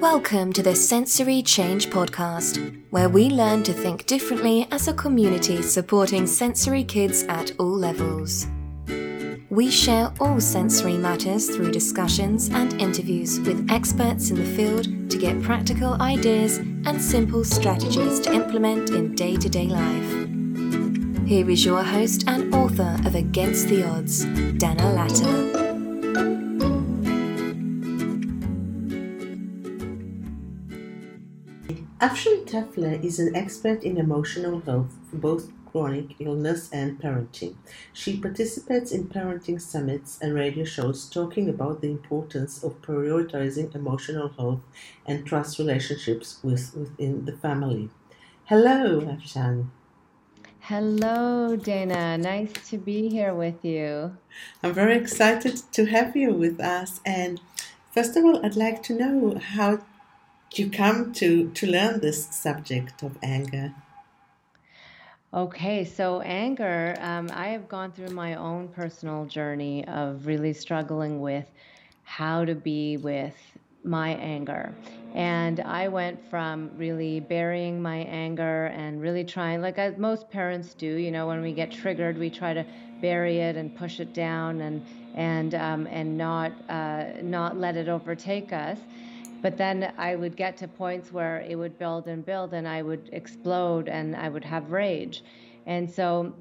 Welcome to the Sensory Change Podcast, where we learn to think differently as a community supporting sensory kids at all levels. We share all sensory matters through discussions and interviews with experts in the field to get practical ideas and simple strategies to implement in day to day life. Here is your host and author of Against the Odds, Dana Latta. Afshan Tefler is an expert in emotional health for both chronic illness and parenting. She participates in parenting summits and radio shows talking about the importance of prioritizing emotional health and trust relationships with, within the family. Hello, Afshan. Hello, Dana. Nice to be here with you. I'm very excited to have you with us. And first of all, I'd like to know how you come to, to learn this subject of anger? Okay, so anger, um, I have gone through my own personal journey of really struggling with how to be with my anger. And I went from really burying my anger and really trying, like as most parents do, you know, when we get triggered, we try to bury it and push it down and and um, and not uh, not let it overtake us. But then I would get to points where it would build and build, and I would explode and I would have rage. And so,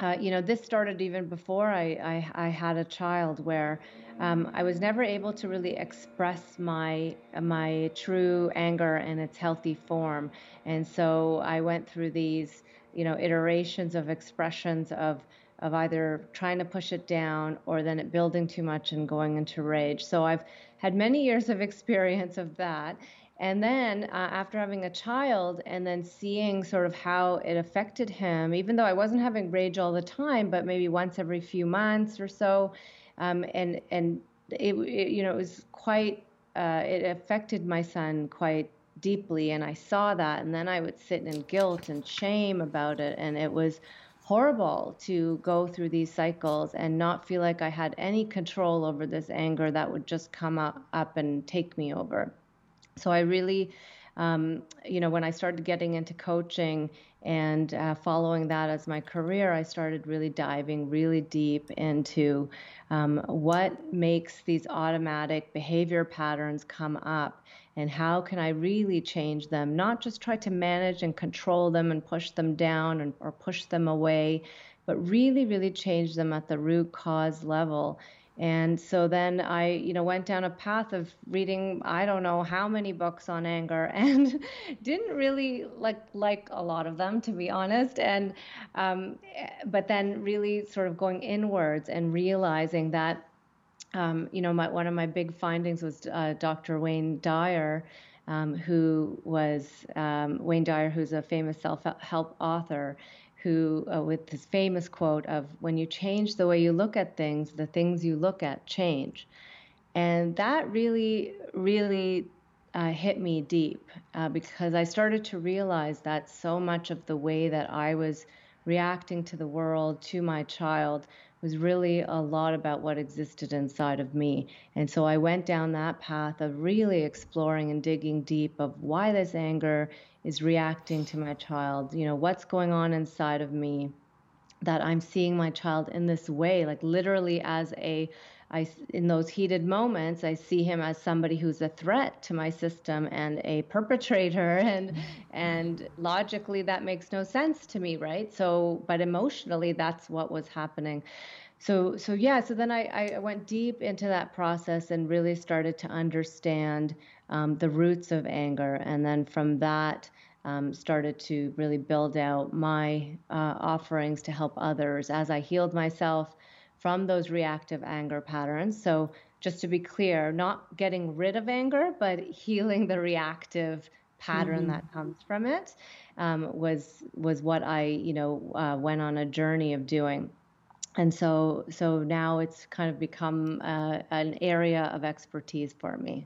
uh, you know, this started even before I, I, I had a child where um, I was never able to really express my my true anger in its healthy form. And so I went through these, you know, iterations of expressions of of either trying to push it down or then it building too much and going into rage. So I've had many years of experience of that. And then uh, after having a child and then seeing sort of how it affected him, even though I wasn't having rage all the time, but maybe once every few months or so, um, and and it, it, you know it was quite uh, it affected my son quite deeply, and I saw that, and then I would sit in guilt and shame about it, and it was horrible to go through these cycles and not feel like I had any control over this anger that would just come up, up and take me over. So I really, um, you know, when I started getting into coaching and uh, following that as my career, I started really diving really deep into um, what makes these automatic behavior patterns come up and how can I really change them? Not just try to manage and control them and push them down and, or push them away, but really, really change them at the root cause level. And so then I, you know, went down a path of reading I don't know how many books on anger and didn't really like like a lot of them to be honest. And um, but then really sort of going inwards and realizing that um, you know, my, one of my big findings was uh, Dr. Wayne Dyer, um, who was um, Wayne Dyer, who's a famous self-help author, who, uh, with his famous quote of, "When you change the way you look at things, the things you look at change," and that really, really uh, hit me deep uh, because I started to realize that so much of the way that I was reacting to the world, to my child, was really a lot about what existed inside of me. And so I went down that path of really exploring and digging deep of why this anger is reacting to my child. You know, what's going on inside of me that I'm seeing my child in this way, like literally as a I, in those heated moments, I see him as somebody who's a threat to my system and a perpetrator, and and logically that makes no sense to me, right? So, but emotionally, that's what was happening. So, so yeah. So then I, I went deep into that process and really started to understand um, the roots of anger, and then from that. Um, started to really build out my uh, offerings to help others as I healed myself from those reactive anger patterns. So, just to be clear, not getting rid of anger, but healing the reactive pattern mm-hmm. that comes from it um, was was what I you know uh, went on a journey of doing. And so so now it's kind of become uh, an area of expertise for me.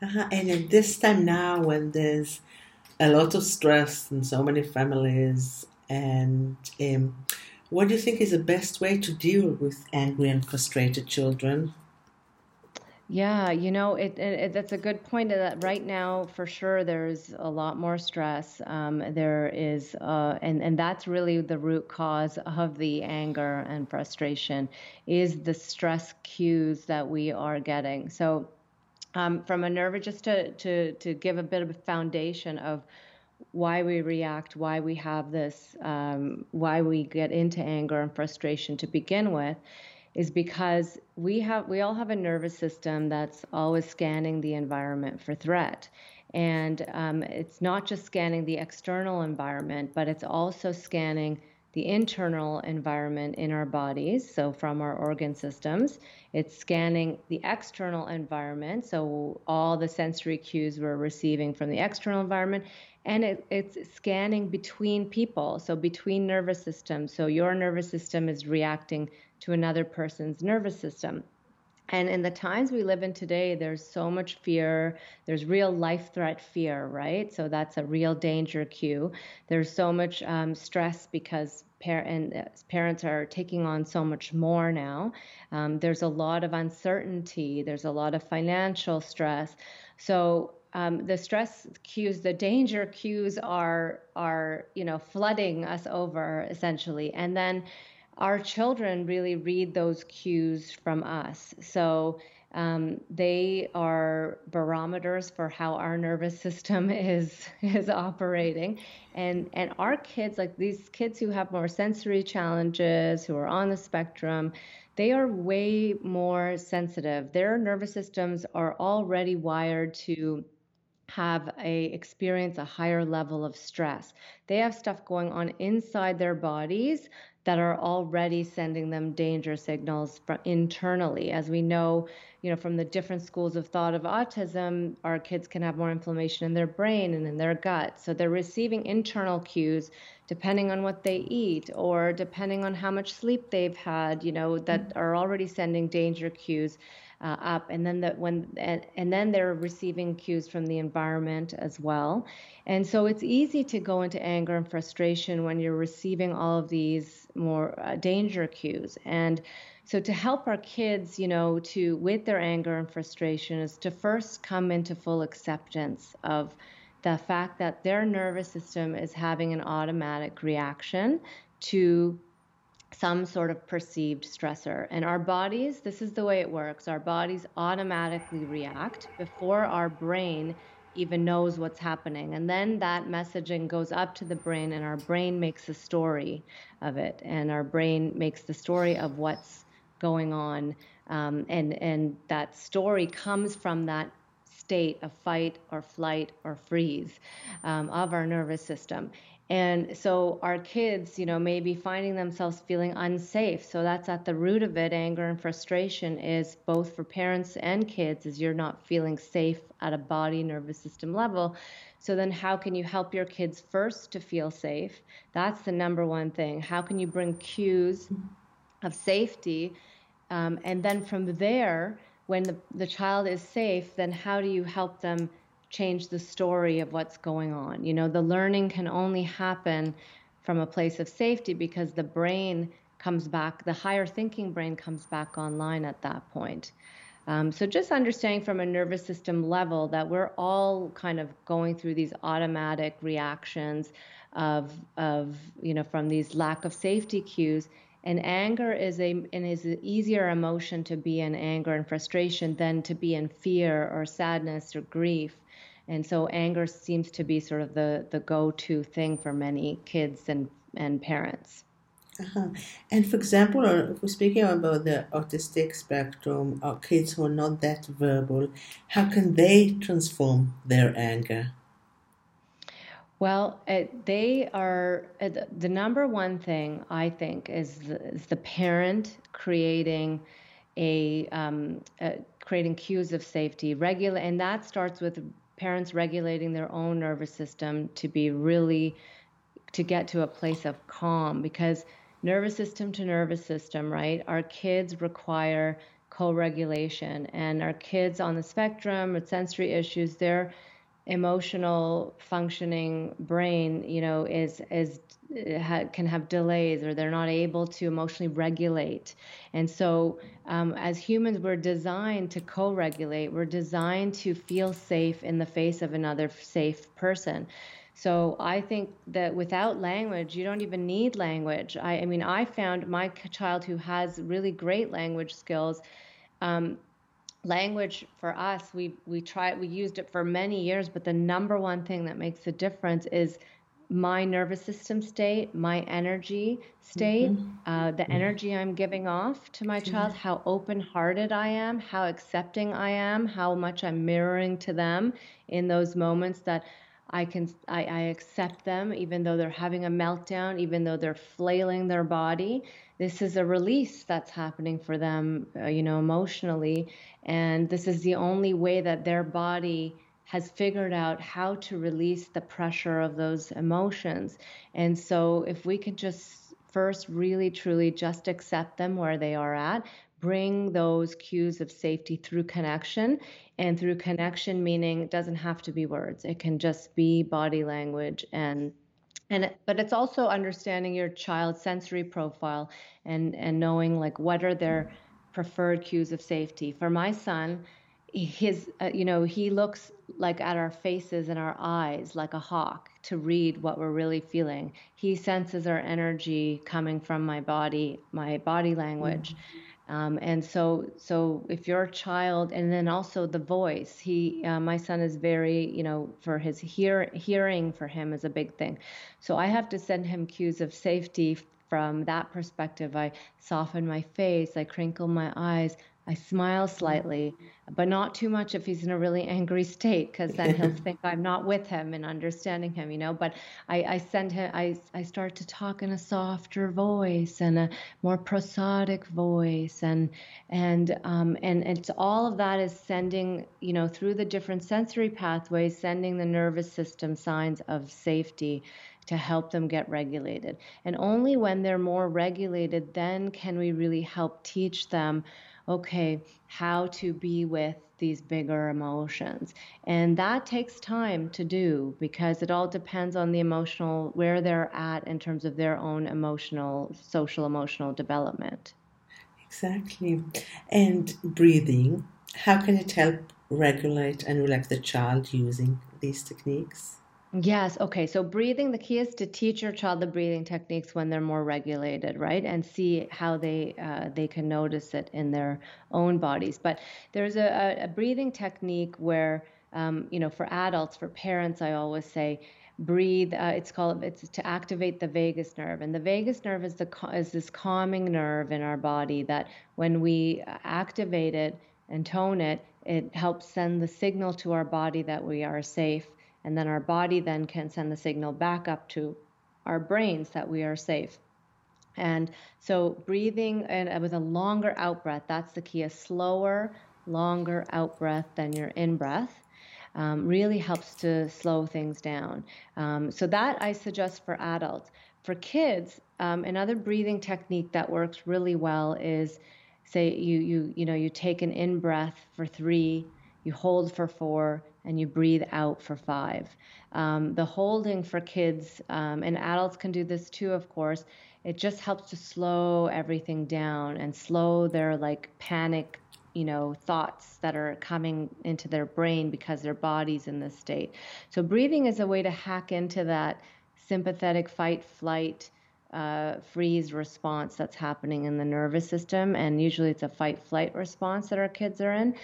Uh-huh. And at this time now, when there's a lot of stress in so many families, and um, what do you think is the best way to deal with angry and frustrated children? Yeah, you know, it, it, it, that's a good point. That right now, for sure, there's a lot more stress. Um, there is, uh, and and that's really the root cause of the anger and frustration, is the stress cues that we are getting. So, um, from a nervous, just to to to give a bit of a foundation of why we react, why we have this, um, why we get into anger and frustration to begin with is because we have we all have a nervous system that's always scanning the environment for threat. And um, it's not just scanning the external environment but it's also scanning the internal environment in our bodies so from our organ systems. It's scanning the external environment so all the sensory cues we're receiving from the external environment and it, it's scanning between people so between nervous systems so your nervous system is reacting to another person's nervous system. And in the times we live in today, there's so much fear. There's real life threat fear, right? So that's a real danger cue. There's so much um, stress because uh, parents are taking on so much more now. Um, there's a lot of uncertainty. There's a lot of financial stress. So um, the stress cues, the danger cues are are you know flooding us over essentially, and then our children really read those cues from us. So um, they are barometers for how our nervous system is is operating, and and our kids, like these kids who have more sensory challenges, who are on the spectrum, they are way more sensitive. Their nervous systems are already wired to have a experience a higher level of stress. They have stuff going on inside their bodies that are already sending them danger signals from internally. As we know, you know, from the different schools of thought of autism, our kids can have more inflammation in their brain and in their gut. So they're receiving internal cues depending on what they eat or depending on how much sleep they've had, you know, that mm-hmm. are already sending danger cues uh, up. And then that when and, and then they're receiving cues from the environment as well. And so it's easy to go into anger and frustration when you're receiving all of these more uh, danger cues. And so to help our kids you know to with their anger and frustration is to first come into full acceptance of the fact that their nervous system is having an automatic reaction to some sort of perceived stressor. And our bodies, this is the way it works our bodies automatically react before our brain even knows what's happening. And then that messaging goes up to the brain, and our brain makes a story of it. And our brain makes the story of what's going on. Um, and, and that story comes from that state of fight or flight or freeze um, of our nervous system. And so our kids, you know, may be finding themselves feeling unsafe. So that's at the root of it. Anger and frustration is both for parents and kids, is you're not feeling safe at a body nervous system level. So then how can you help your kids first to feel safe? That's the number one thing. How can you bring cues of safety? Um, and then from there, when the, the child is safe, then how do you help them change the story of what's going on. You know, the learning can only happen from a place of safety because the brain comes back, the higher thinking brain comes back online at that point. Um, so just understanding from a nervous system level that we're all kind of going through these automatic reactions of, of you know, from these lack of safety cues. And anger is a and is an easier emotion to be in anger and frustration than to be in fear or sadness or grief. And so anger seems to be sort of the, the go-to thing for many kids and, and parents. Uh-huh. And for example, if we're speaking about the autistic spectrum, or kids who are not that verbal, how can they transform their anger? Well, it, they are uh, the number one thing I think is the, is the parent creating a, um, uh, creating cues of safety, regular, and that starts with parents regulating their own nervous system to be really to get to a place of calm because nervous system to nervous system, right? Our kids require co-regulation and our kids on the spectrum with sensory issues, they're emotional functioning brain you know is is ha, can have delays or they're not able to emotionally regulate and so um, as humans we're designed to co-regulate we're designed to feel safe in the face of another safe person so I think that without language, you don't even need language. I, I mean, I found my child who has really great language skills. Um, language for us we we tried we used it for many years but the number one thing that makes a difference is my nervous system state my energy state mm-hmm. uh, the mm-hmm. energy i'm giving off to my child how open hearted i am how accepting i am how much i'm mirroring to them in those moments that I can I, I accept them even though they're having a meltdown, even though they're flailing their body. This is a release that's happening for them, uh, you know, emotionally, and this is the only way that their body has figured out how to release the pressure of those emotions. And so, if we could just first really truly just accept them where they are at, bring those cues of safety through connection and through connection meaning it doesn't have to be words it can just be body language and and but it's also understanding your child's sensory profile and and knowing like what are their preferred cues of safety. For my son his uh, you know he looks like at our faces and our eyes like a hawk to read what we're really feeling. He senses our energy coming from my body my body language. Mm-hmm um, and so, so if your child, and then also the voice, he, uh, my son is very, you know, for his hear, hearing for him is a big thing. So I have to send him cues of safety from that perspective. I soften my face, I crinkle my eyes, I smile slightly, but not too much if he's in a really angry state, because then he'll think I'm not with him and understanding him, you know. But I, I send him, I, I start to talk in a softer voice and a more prosodic voice, and and um, and it's all of that is sending, you know, through the different sensory pathways, sending the nervous system signs of safety to help them get regulated. And only when they're more regulated, then can we really help teach them okay, how to be with these bigger emotions. And that takes time to do because it all depends on the emotional, where they're at in terms of their own emotional, social emotional development. Exactly. And breathing, how can it help regulate and relax the child using these techniques? Yes. Okay. So breathing, the key is to teach your child the breathing techniques when they're more regulated, right? And see how they uh, they can notice it in their own bodies. But there's a, a breathing technique where, um, you know, for adults, for parents, I always say, breathe. Uh, it's called it's to activate the vagus nerve, and the vagus nerve is the is this calming nerve in our body that when we activate it and tone it, it helps send the signal to our body that we are safe and then our body then can send the signal back up to our brains that we are safe. And so breathing and with a longer out breath, that's the key. A slower, longer out breath than your in breath. Um, really helps to slow things down. Um, so that I suggest for adults. For kids, um, another breathing technique that works really well is, say you you you know you take an in breath for three, you hold for four, and you breathe out for five. Um, the holding for kids um, and adults can do this too, of course. It just helps to slow everything down and slow their like panic, you know, thoughts that are coming into their brain because their body's in this state. So breathing is a way to hack into that sympathetic fight flight. Uh, freeze response that's happening in the nervous system, and usually it's a fight flight response that our kids are in.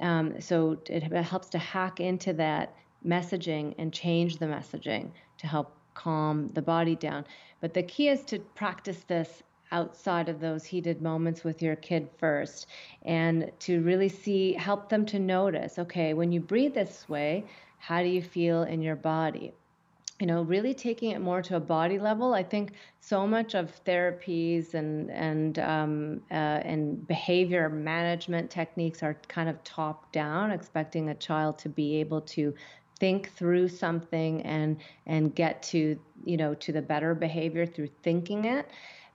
Um, so it, it helps to hack into that messaging and change the messaging to help calm the body down. But the key is to practice this outside of those heated moments with your kid first and to really see help them to notice okay when you breathe this way how do you feel in your body you know, really taking it more to a body level. I think so much of therapies and and um, uh, and behavior management techniques are kind of top down, expecting a child to be able to think through something and and get to you know to the better behavior through thinking it.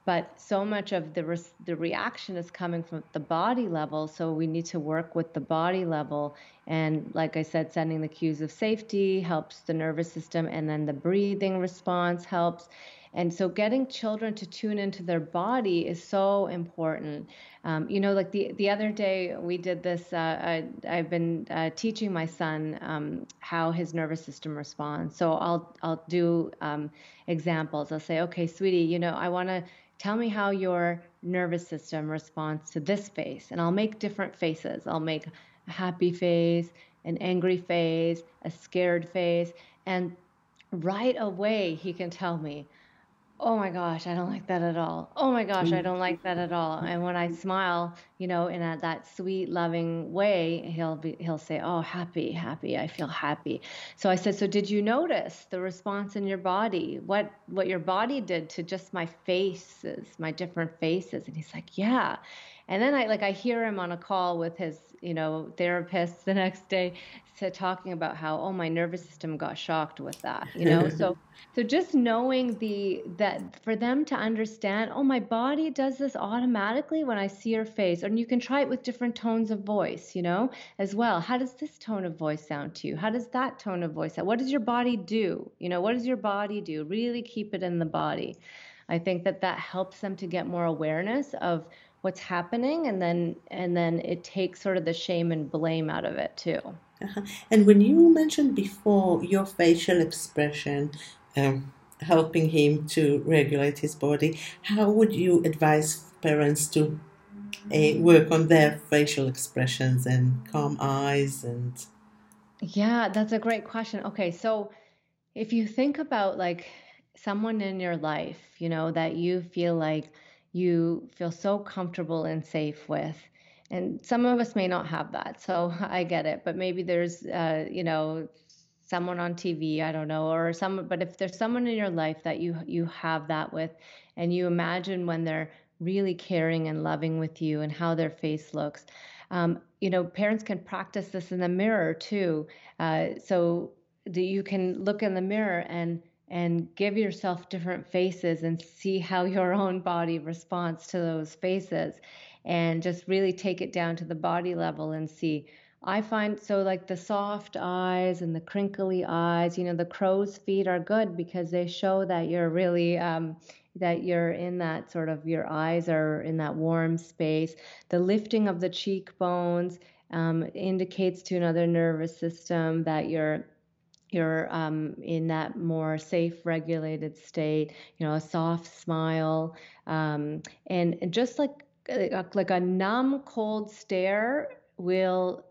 But so much of the the reaction is coming from the body level so we need to work with the body level and like i said sending the cues of safety helps the nervous system and then the breathing response helps and so getting children to tune into their body is so important. Um, you know, like the, the other day we did this, uh, I, have been uh, teaching my son um, how his nervous system responds. So I'll, I'll do um, examples. I'll say, okay, sweetie, you know, I want to tell me how your nervous system responds to this face. And I'll make different faces. I'll make a happy face, an angry face, a scared face. And right away, he can tell me, oh my gosh, I don't like that at all. Oh my gosh, I don't like that at all. And when I smile, you know, in a, that sweet, loving way, he'll be he'll say, "Oh, happy, happy. I feel happy." So I said, "So did you notice the response in your body? What what your body did to just my faces, my different faces?" And he's like, "Yeah." And then I like I hear him on a call with his, you know, therapist the next day to talking about how oh my nervous system got shocked with that, you know. so so just knowing the that for them to understand, oh my body does this automatically when I see your face. And you can try it with different tones of voice, you know, as well. How does this tone of voice sound to you? How does that tone of voice sound? What does your body do? You know, what does your body do? Really keep it in the body. I think that that helps them to get more awareness of what's happening and then and then it takes sort of the shame and blame out of it too uh-huh. and when you mentioned before your facial expression um, helping him to regulate his body how would you advise parents to uh, work on their facial expressions and calm eyes and yeah that's a great question okay so if you think about like someone in your life you know that you feel like you feel so comfortable and safe with. And some of us may not have that, so I get it. But maybe there's, uh, you know, someone on TV, I don't know, or some. But if there's someone in your life that you you have that with, and you imagine when they're really caring and loving with you and how their face looks, um, you know, parents can practice this in the mirror too. Uh, so that you can look in the mirror and and give yourself different faces and see how your own body responds to those faces and just really take it down to the body level and see I find so like the soft eyes and the crinkly eyes, you know, the crow's feet are good because they show that you're really um, that you're in that sort of your eyes are in that warm space. The lifting of the cheekbones um, indicates to another nervous system that you're you're um, in that more safe, regulated state, you know, a soft smile, um, and, and just like like a numb, cold stare will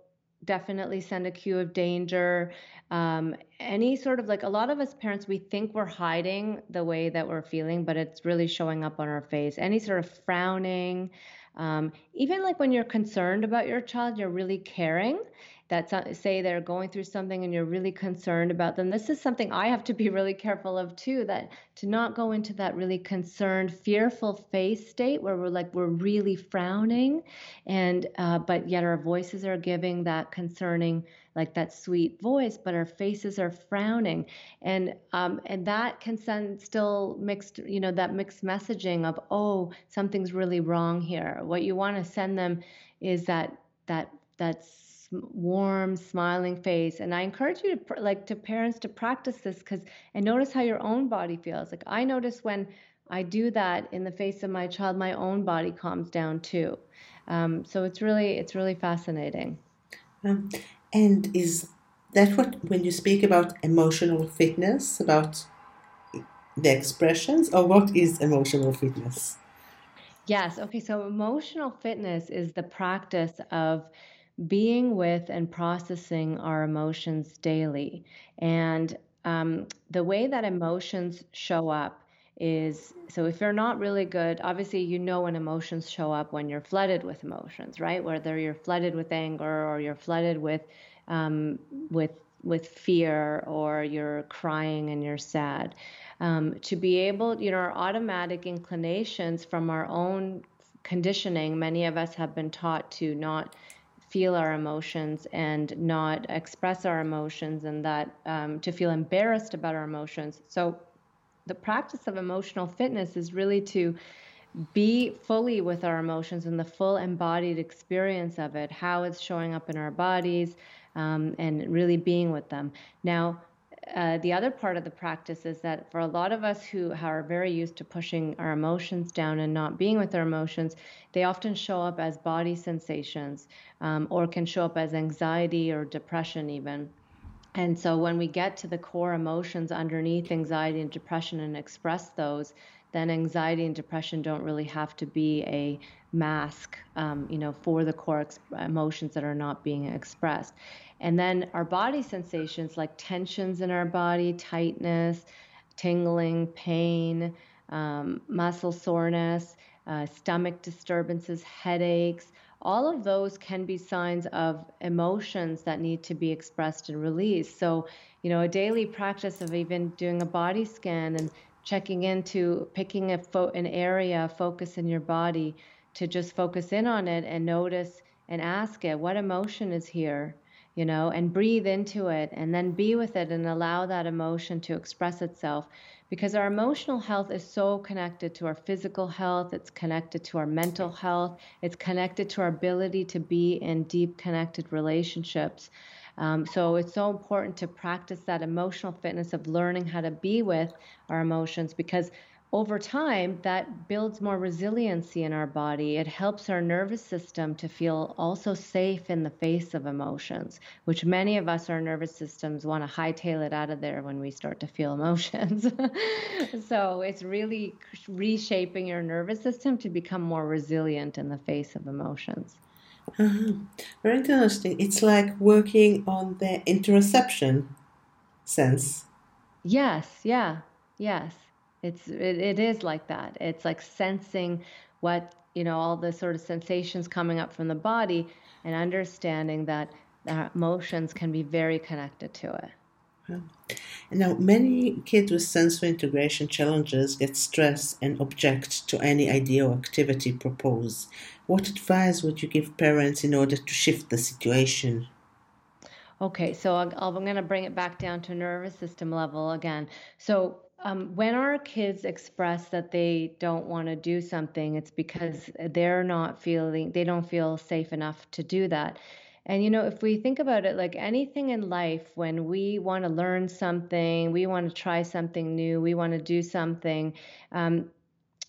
definitely send a cue of danger. Um, any sort of like a lot of us parents, we think we're hiding the way that we're feeling, but it's really showing up on our face. Any sort of frowning, um, even like when you're concerned about your child, you're really caring that say they're going through something and you're really concerned about them this is something i have to be really careful of too that to not go into that really concerned fearful face state where we're like we're really frowning and uh, but yet our voices are giving that concerning like that sweet voice but our faces are frowning. And um, and that can send still mixed you know that mixed messaging of oh something's really wrong here. What you want to send them is that that that's warm, smiling face. And I encourage you to like to parents to practice this because and notice how your own body feels. Like I notice when I do that in the face of my child, my own body calms down too. Um, so it's really it's really fascinating. Um, and is that what when you speak about emotional fitness about the expressions, or what is emotional fitness? Yes. Okay. So emotional fitness is the practice of being with and processing our emotions daily. And um, the way that emotions show up is so if you're not really good, obviously you know when emotions show up when you're flooded with emotions, right? Whether you're flooded with anger or you're flooded with um, with with fear or you're crying and you're sad. Um, to be able, you know, our automatic inclinations from our own conditioning, many of us have been taught to not feel our emotions and not express our emotions and that um, to feel embarrassed about our emotions. So the practice of emotional fitness is really to be fully with our emotions and the full embodied experience of it, how it's showing up in our bodies, um, and really being with them. Now, uh, the other part of the practice is that for a lot of us who are very used to pushing our emotions down and not being with our emotions, they often show up as body sensations um, or can show up as anxiety or depression, even. And so when we get to the core emotions underneath anxiety and depression and express those, then anxiety and depression don't really have to be a mask, um, you know, for the core ex- emotions that are not being expressed. And then our body sensations like tensions in our body, tightness, tingling, pain, um, muscle soreness, uh, stomach disturbances, headaches, all of those can be signs of emotions that need to be expressed and released. So, you know, a daily practice of even doing a body scan and checking into picking a fo- an area, focus in your body to just focus in on it and notice and ask it, what emotion is here? You know, and breathe into it and then be with it and allow that emotion to express itself because our emotional health is so connected to our physical health, it's connected to our mental health, it's connected to our ability to be in deep connected relationships. Um, so it's so important to practice that emotional fitness of learning how to be with our emotions because over time, that builds more resiliency in our body. It helps our nervous system to feel also safe in the face of emotions, which many of us, our nervous systems, want to hightail it out of there when we start to feel emotions. so it's really reshaping your nervous system to become more resilient in the face of emotions. Uh-huh. Very interesting. It's like working on the interoception sense. Yes, yeah, yes. It's it, it is like that. It's like sensing what you know all the sort of sensations coming up from the body and understanding that our emotions can be very connected to it. Now, many kids with sensory integration challenges get stressed and object to any idea or activity proposed. What advice would you give parents in order to shift the situation? Okay, so i am going to bring it back down to nervous system level again. So um, when our kids express that they don't want to do something, it's because they're not feeling, they don't feel safe enough to do that. And, you know, if we think about it, like anything in life, when we want to learn something, we want to try something new, we want to do something, um,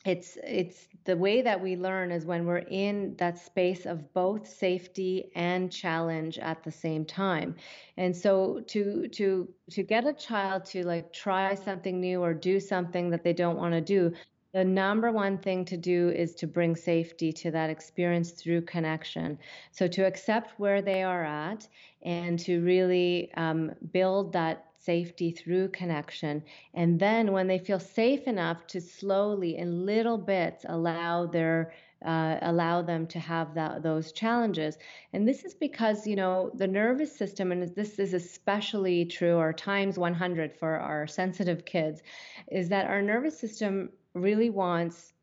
it's it's the way that we learn is when we're in that space of both safety and challenge at the same time. And so to to to get a child to like try something new or do something that they don't want to do the number one thing to do is to bring safety to that experience through connection. So, to accept where they are at and to really um, build that safety through connection. And then when they feel safe enough to slowly, in little bits, allow their uh, allow them to have that, those challenges. And this is because, you know, the nervous system, and this is especially true or times 100 for our sensitive kids, is that our nervous system really wants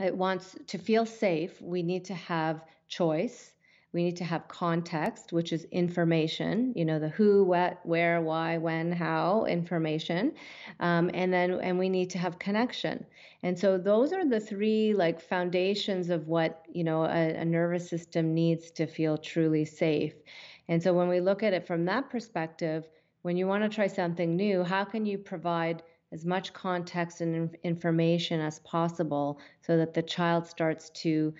it wants to feel safe. We need to have choice we need to have context, which is information, you know, the who, what, where, why, when, how information. Um, and then, and we need to have connection. And so those are the three like foundations of what, you know, a, a nervous system needs to feel truly safe. And so when we look at it from that perspective, when you want to try something new, how can you provide as much context and information as possible so that the child starts to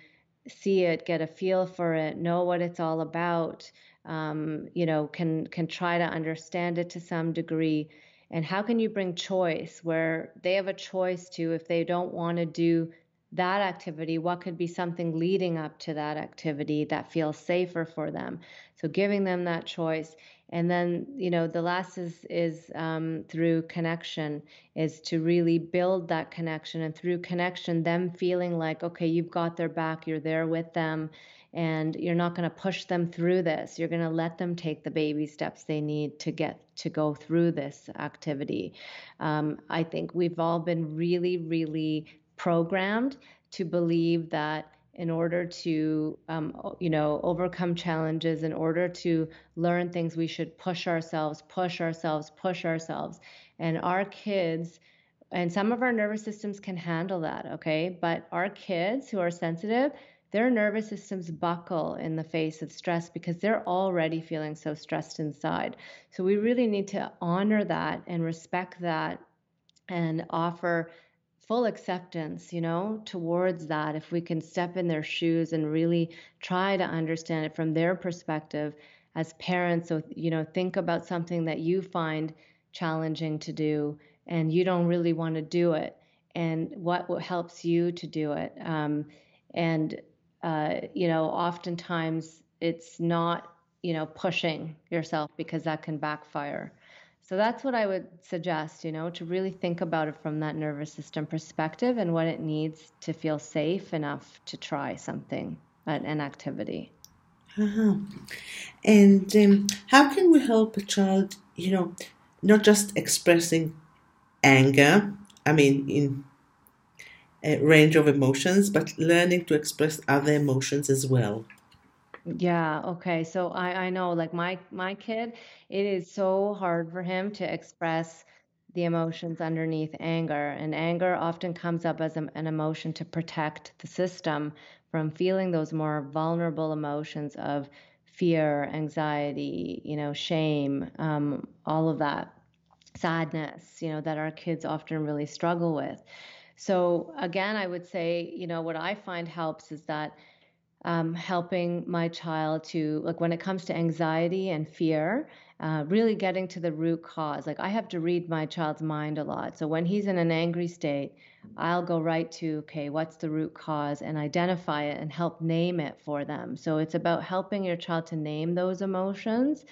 see it, get a feel for it, know what it's all about, um, you know, can can try to understand it to some degree. And how can you bring choice where they have a choice to if they don't want to do that activity, what could be something leading up to that activity that feels safer for them? So giving them that choice. And then you know the last is is um, through connection is to really build that connection. And through connection them feeling like okay you've got their back you're there with them and you're not going to push them through this. You're going to let them take the baby steps they need to get to go through this activity. Um, i think we've all been really really programmed to believe that in order to um, you know overcome challenges in order to learn things we should push ourselves push ourselves push ourselves and our kids and some of our nervous systems can handle that, okay? But our kids who are sensitive, their nervous systems buckle in the face of stress because they're already feeling so stressed inside. So we really need to honor that and respect that and offer full acceptance, you know, towards that. If we can step in their shoes and really try to understand it from their perspective as parents. So, you know, think about something that you find challenging to do and you don't really want to do it and what, helps you to do it. Um, and, uh, you know, oftentimes it's not, you know, pushing yourself because that can backfire. So that's what I would suggest, you know, to really think about it from that nervous system perspective and what it needs to feel safe enough to try something, an activity. Uh-huh. And um, how can we help a child, you know, not just expressing anger, I mean, in a range of emotions, but learning to express other emotions as well? Yeah, okay. So I I know like my my kid, it is so hard for him to express the emotions underneath anger. And anger often comes up as a, an emotion to protect the system from feeling those more vulnerable emotions of fear, anxiety, you know, shame, um, all of that, sadness, you know, that our kids often really struggle with. So again, I would say, you know, what I find helps is that um, helping my child to like when it comes to anxiety and fear uh, really getting to the root cause. Like i have to read my child's mind a lot. So when he's in an angry state i'll go right to okay what's the root cause and identify it and help name it for them. So it's about helping your child to name those emotions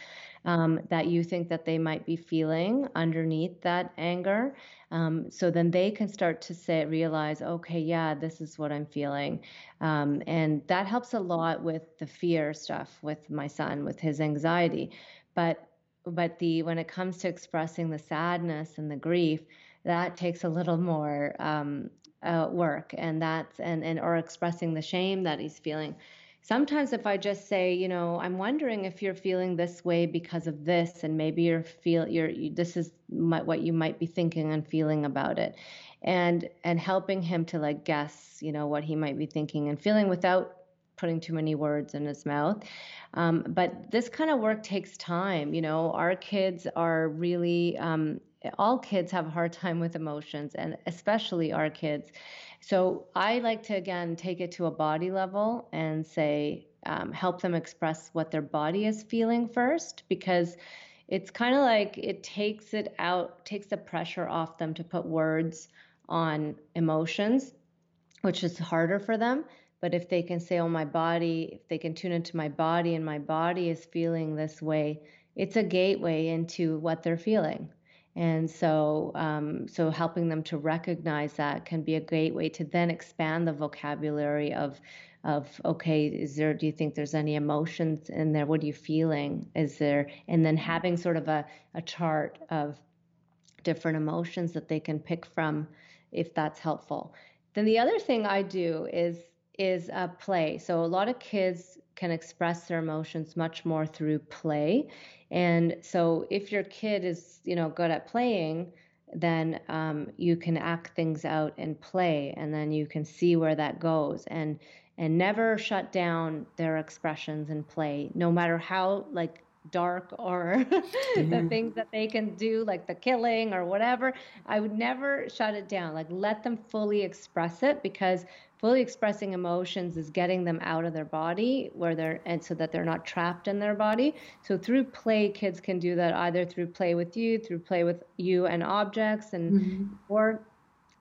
um, that you think that they might be feeling underneath that anger um, so then they can start to say realize okay yeah this is what i'm feeling. Um, and that helps a lot with the fear stuff with my son with his anxiety. But but the when it comes to expressing the sadness and the grief that takes a little more um, uh, work and that's and and or expressing the shame that he's feeling sometimes if i just say you know i'm wondering if you're feeling this way because of this and maybe you're feel you're you, this is my, what you might be thinking and feeling about it and and helping him to like guess you know what he might be thinking and feeling without putting too many words in his mouth. Um, but this kind of work takes time you know? Our kids are really um, all kids have a hard time with emotions and especially our kids so I like to, again, take it to a body level and say, um, help them express what their body is feeling first, because it's kind of like it takes it out, takes the pressure off them to put words on emotions, which is harder for them. But if they can say, oh, my body, if they can tune into my body and my body is feeling this way, it's a gateway into what they're feeling. And so, um, so helping them to recognize that can be a great way to then expand the vocabulary of, of okay, is there? Do you think there's any emotions in there? What are you feeling? Is there? And then having sort of a, a chart of different emotions that they can pick from, if that's helpful. Then the other thing I do is is a play. So a lot of kids can express their emotions much more through play. And so if your kid is, you know, good at playing, then um, you can act things out and play, and then you can see where that goes. And and never shut down their expressions and play, no matter how like dark or mm-hmm. the things that they can do, like the killing or whatever. I would never shut it down. Like let them fully express it because fully expressing emotions is getting them out of their body where they're and so that they're not trapped in their body so through play kids can do that either through play with you through play with you and objects and mm-hmm. or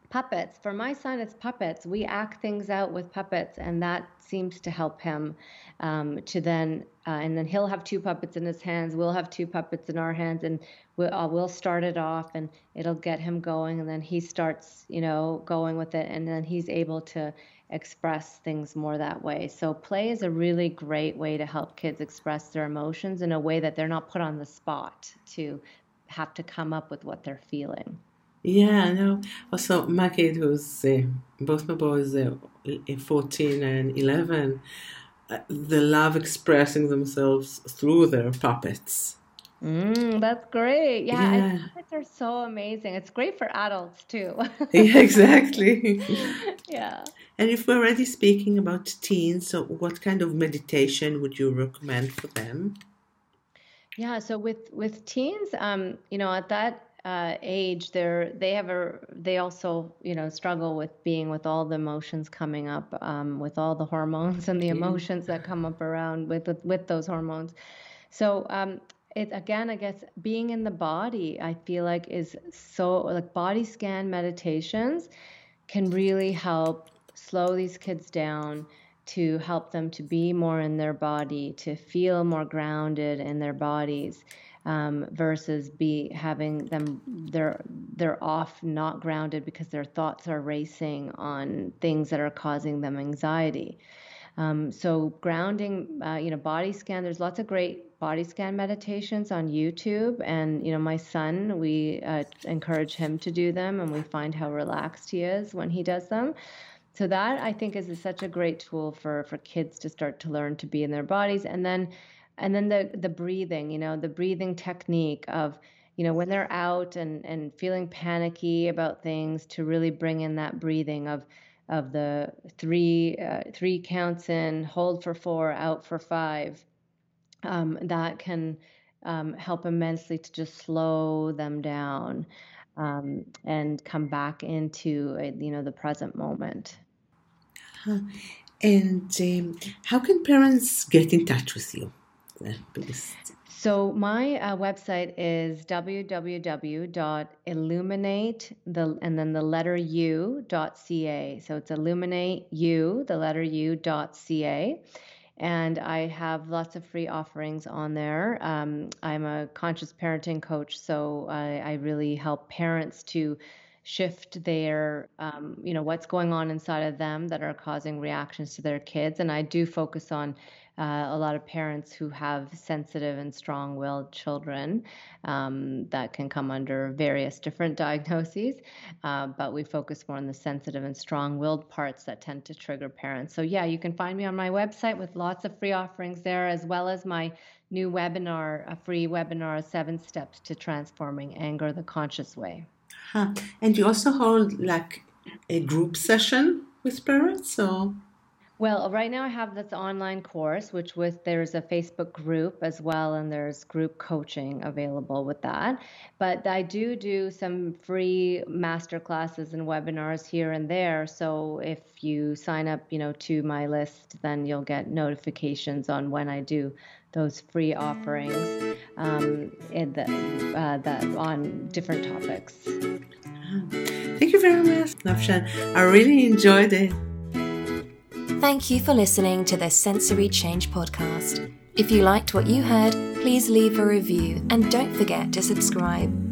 puppets. For my son it's puppets. We act things out with puppets and that seems to help him um, to then uh, and then he'll have two puppets in his hands. We'll have two puppets in our hands and we'll, uh, we'll start it off and it'll get him going and then he starts you know going with it and then he's able to express things more that way. So play is a really great way to help kids express their emotions in a way that they're not put on the spot to have to come up with what they're feeling yeah, no. Also, my kid who's uh, both my boys are 14 and 11, uh, they love expressing themselves through their puppets. Mm, that's great. Yeah, yeah. kids are so amazing. It's great for adults too. yeah, exactly. yeah. And if we're already speaking about teens, so what kind of meditation would you recommend for them? Yeah, so with with teens, um, you know, at that uh, age, they're they have a they also you know struggle with being with all the emotions coming up, um, with all the hormones and the emotions that come up around with with, with those hormones. So um, it again, I guess being in the body, I feel like is so like body scan meditations can really help slow these kids down to help them to be more in their body, to feel more grounded in their bodies. Um, versus be having them they're they're off not grounded because their thoughts are racing on things that are causing them anxiety um, so grounding uh, you know body scan there's lots of great body scan meditations on YouTube. And, you know, my son, we uh, encourage him to do them and we find how relaxed he is when he does them. So that I think is, such a great tool for, for kids to start to learn to be in their bodies. And then, and then the, the breathing, you know, the breathing technique of, you know, when they're out and, and feeling panicky about things to really bring in that breathing of, of the three uh, three counts in, hold for four, out for five, um, that can um, help immensely to just slow them down um, and come back into a, you know the present moment. Uh, and um, how can parents get in touch with you? So my uh, website is www.illuminate the and then the letter u dot ca. So it's illuminate u the letter u dot ca and I have lots of free offerings on there. Um, I'm a conscious parenting coach, so I, I really help parents to shift their, um, you know, what's going on inside of them that are causing reactions to their kids. And I do focus on uh, a lot of parents who have sensitive and strong willed children um, that can come under various different diagnoses. Uh, but we focus more on the sensitive and strong willed parts that tend to trigger parents. So, yeah, you can find me on my website with lots of free offerings there, as well as my new webinar, a free webinar, Seven Steps to Transforming Anger the Conscious Way. Huh. And you also hold like a group session with parents, so. Well, right now I have this online course, which with there's a Facebook group as well, and there's group coaching available with that. But I do do some free master classes and webinars here and there. So if you sign up, you know, to my list, then you'll get notifications on when I do those free offerings um, in the, uh, the, on different topics. Thank you very much, Nafshan. I really enjoyed it. Thank you for listening to the Sensory Change podcast. If you liked what you heard, please leave a review and don't forget to subscribe.